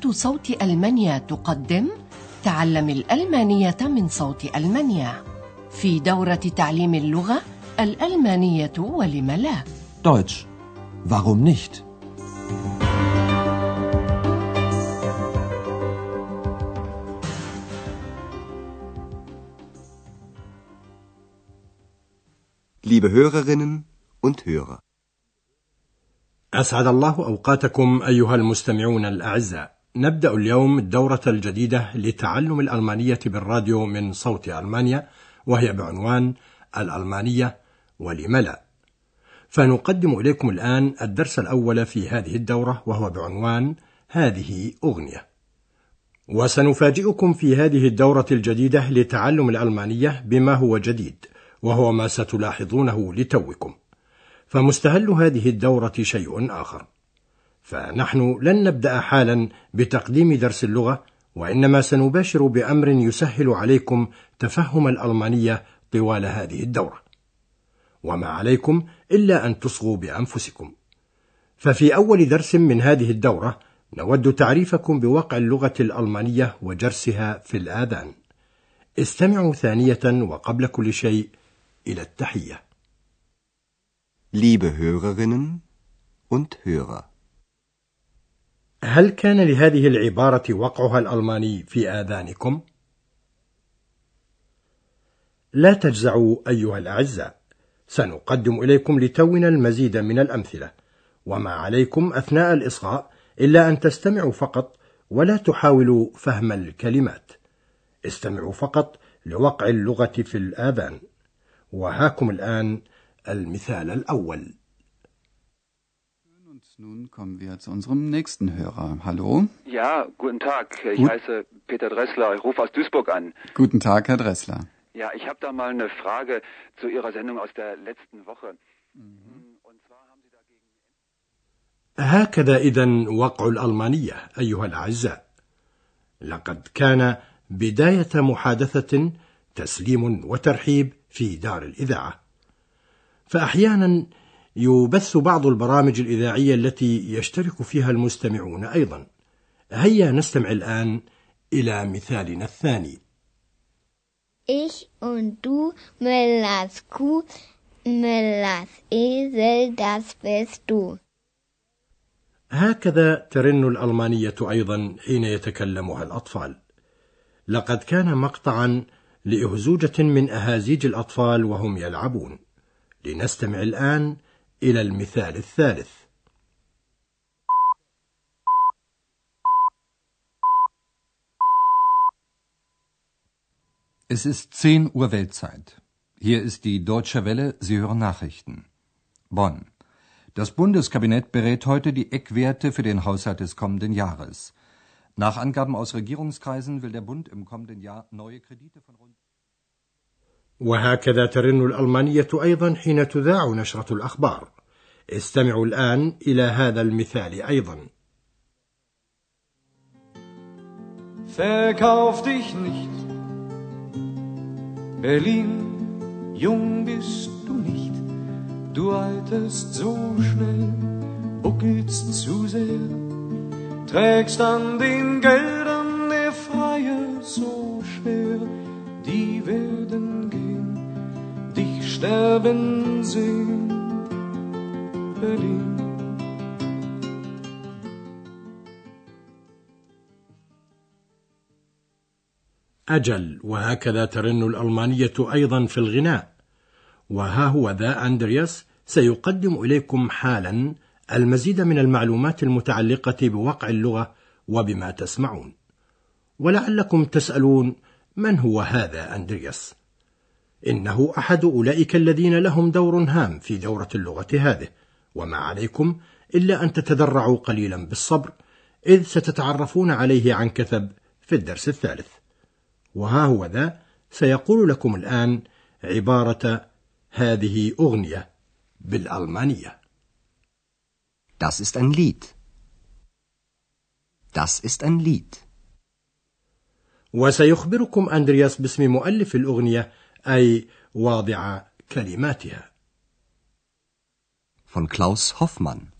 إذاعة صوت ألمانيا تقدم تعلم الألمانية من صوت ألمانيا في دورة تعليم اللغة الألمانية ولم لا Deutsch. Warum nicht? Liebe Hörerinnen und Hörer. أسعد الله أوقاتكم أيها المستمعون الأعزاء. نبدأ اليوم الدورة الجديدة لتعلم الألمانية بالراديو من صوت ألمانيا وهي بعنوان الألمانية ولم لا. فنقدم إليكم الآن الدرس الأول في هذه الدورة وهو بعنوان هذه أغنية. وسنفاجئكم في هذه الدورة الجديدة لتعلم الألمانية بما هو جديد وهو ما ستلاحظونه لتوكم. فمستهل هذه الدورة شيء آخر. فنحن لن نبدأ حالا بتقديم درس اللغة وإنما سنباشر بأمر يسهل عليكم تفهم الألمانية طوال هذه الدورة. وما عليكم إلا أن تصغوا بأنفسكم. ففي أول درس من هذه الدورة نود تعريفكم بوقع اللغة الألمانية وجرسها في الآذان. استمعوا ثانية وقبل كل شيء إلى التحية. Liebe Hörerinnen und Hörer. هل كان لهذه العبارة وقعها الألماني في آذانكم؟ لا تجزعوا أيها الأعزاء، سنقدم إليكم لتونا المزيد من الأمثلة، وما عليكم أثناء الإصغاء إلا أن تستمعوا فقط ولا تحاولوا فهم الكلمات. استمعوا فقط لوقع اللغة في الآذان. وهاكم الآن المثال الأول. Und nun kommen wir zu unserem nächsten Hörer. Hallo. Ja, guten Tag. Ich Gut. heiße Peter Dressler. Ich rufe aus Duisburg an. Guten Tag, Herr Dressler. Ja, ich habe da mal eine Frage zu Ihrer Sendung aus der letzten Woche. Und zwar haben Sie dagegen. هكذا إذا وقع الألمانية أيها الأعزاء. لقد كان بداية محادثة تسليم وترحيب في دار الإذاعة. فأحيانا يبث بعض البرامج الإذاعية التي يشترك فيها المستمعون أيضا. هيا نستمع الآن إلى مثالنا الثاني. Ich und du, Müllers Kuh, Müllers Esel, das bist du. هكذا ترن الألمانية أيضا حين يتكلمها الأطفال. لقد كان مقطعا لأهزوجة من أهازيج الأطفال وهم يلعبون. لنستمع الآن إلى المثال الثالث. Es ist 10 Uhr Weltzeit. Hier ist die Deutsche Welle, Sie hören Nachrichten. Bonn. Das Bundeskabinett berät heute die Eckwerte für den Haushalt des kommenden Jahres. Nach Angaben aus Regierungskreisen will der Bund im kommenden Jahr neue Kredite von rund وهكذا ترن الألمانية أيضا حين تذاع نشرة الأخبار. استمعوا الآن إلى هذا المثال أيضا. Verkauf dich nicht. Berlin, jung bist du nicht. Du alterst so schnell, buckelst zu sehr. Trägst an den Geldern sterben sehen. Berlin. أجل وهكذا ترن الألمانية أيضا في الغناء. وها هو ذا أندرياس سيقدم إليكم حالا المزيد من المعلومات المتعلقة بوقع اللغة وبما تسمعون. ولعلكم تسألون من هو هذا أندرياس؟ إنه أحد أولئك الذين لهم دور هام في دورة اللغة هذه، وما عليكم إلا أن تتدرعوا قليلا بالصبر، إذ ستتعرفون عليه عن كثب في الدرس الثالث. وها هو ذا سيقول لكم الآن عبارة هذه أغنية بالألمانية. Das ist ein Lied. Das ist ein Lied. وسيخبركم أندرياس باسم مؤلف الأغنية أي واضع كلماتها. Von Klaus Hoffmann.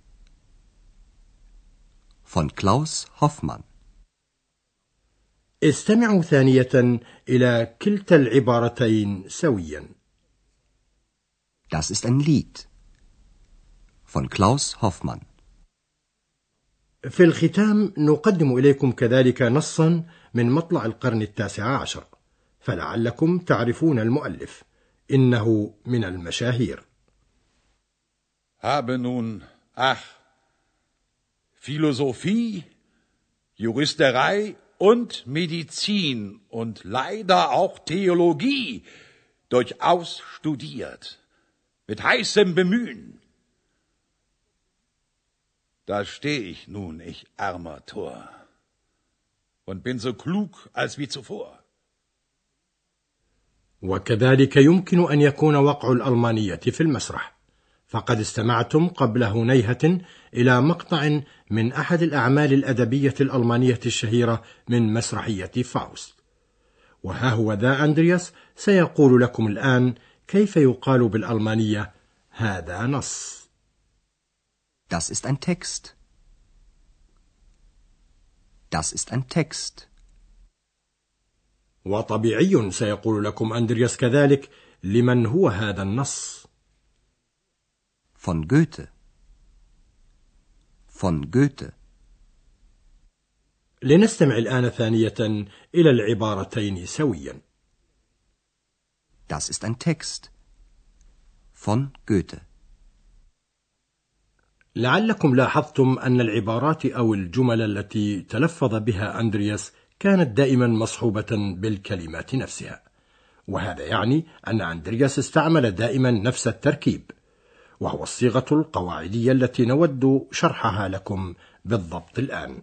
Von Klaus Hoffmann. استمعوا ثانية إلى كلتا العبارتين سويا. Das ist ein Lied von Klaus Hoffmann. في الختام نقدم إليكم كذلك نصا من مطلع القرن التاسع عشر فلعلكم تعرفون المؤلف إنه من المشاهير Habe nun, ach, Philosophie, Juristerei und Medizin und leider auch Theologie durchaus studiert, mit heißem Bemühen. Da steh ich nun, ich armer Tor, und bin so klug als wie zuvor. وكذلك يمكن أن يكون وقع الألمانية في المسرح فقد استمعتم قبل هنيهة إلى مقطع من أحد الأعمال الأدبية الألمانية الشهيرة من مسرحية فاوست وها هو ذا أندرياس سيقول لكم الآن كيف يقال بالألمانية هذا نص Das ist ein Text. Das ist ein Text. وطبيعي سيقول لكم أندرياس كذلك لمن هو هذا النص Von Goethe. Von Goethe. لنستمع الآن ثانية إلى العبارتين سويا Das ist ein Text. Von Goethe. لعلكم لاحظتم أن العبارات أو الجمل التي تلفظ بها أندرياس كانت دائما مصحوبة بالكلمات نفسها. وهذا يعني أن أندرياس استعمل دائما نفس التركيب وهو الصيغة القواعدية التي نود شرحها لكم بالضبط الآن.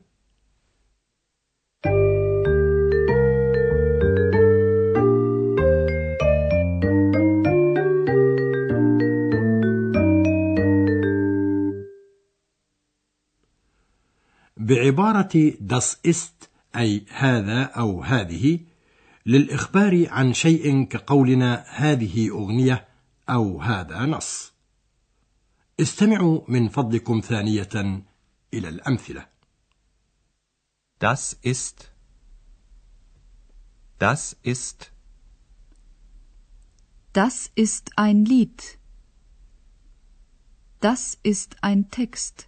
بعبارة das ist أي هذا أو هذه للإخبار عن شيء كقولنا هذه أغنية أو هذا نص استمعوا من فضلكم ثانية إلى الأمثلة Das ist Das ist Das ist ein Lied. Das ist ein Text.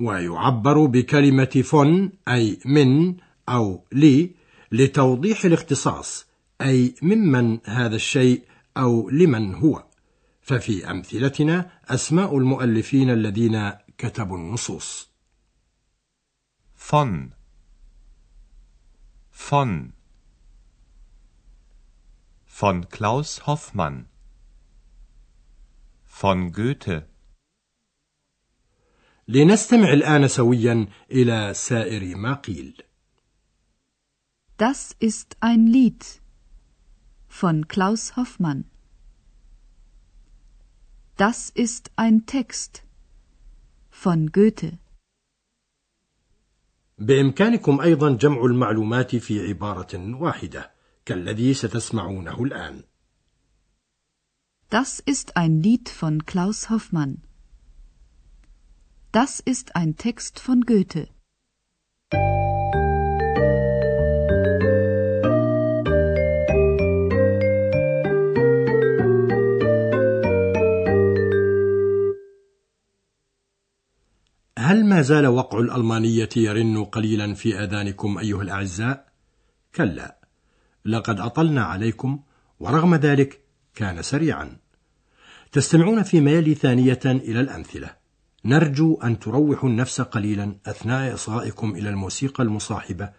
ويعبر بكلمة فون أي من أو لي لتوضيح الاختصاص أي ممن هذا الشيء أو لمن هو. ففي أمثلتنا أسماء المؤلفين الذين كتبوا النصوص. von von von Klaus Hoffmann von Goethe لنستمع الآن سويا إلى سائر ما قيل. Das ist ein Lied von Klaus Hoffmann. Das ist ein Text von Goethe. بإمكانكم أيضا جمع المعلومات في عبارة واحدة كالذي ستسمعونه الآن. Das ist ein Lied von Klaus Hoffmann. Das ist ein Text von Goethe. هل ما زال وقع الألمانية يرن قليلا في آذانكم أيها الأعزاء؟ كلا، لقد أطلنا عليكم ورغم ذلك كان سريعا. تستمعون فيما يلي ثانية إلى الأمثلة. نرجو أن تروحوا النفس قليلا أثناء إصغائكم إلى الموسيقى المصاحبة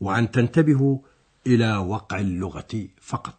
وأن تنتبهوا إلى وقع اللغة فقط.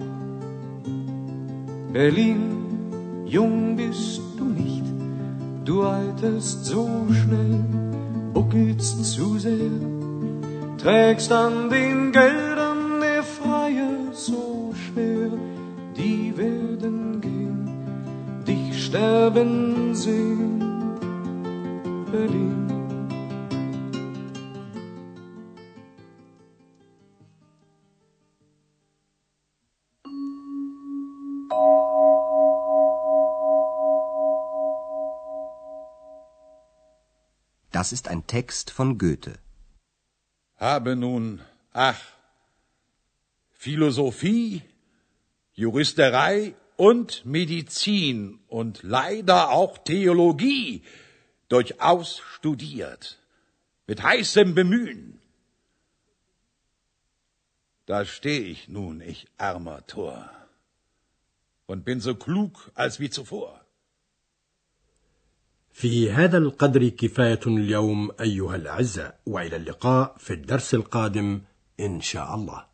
Berlin, jung bist du nicht. Du alterst so schnell, buckelst zu sehr. Trägst an den Geldern der Freier so schwer. Die werden gehen, dich sterben sehen. Berlin. Das ist ein Text von Goethe. Habe nun, ach, Philosophie, Juristerei und Medizin und leider auch Theologie durchaus studiert, mit heißem Bemühen. Da steh ich nun, ich armer Tor, und bin so klug als wie zuvor. في هذا القدر كفاية اليوم أيها الأعزاء وإلى اللقاء في الدرس القادم إن شاء الله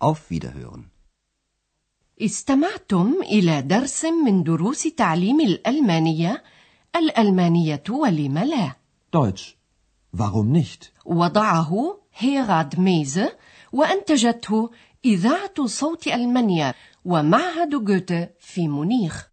Auf Wiederhören. استمعتم إلى درس من دروس تعليم الألمانية الألمانية ولم لا Deutsch. Warum nicht? وضعه هيراد ميزه وأنتجته إذاعة صوت ألمانيا ومعهد جوته في مونيخ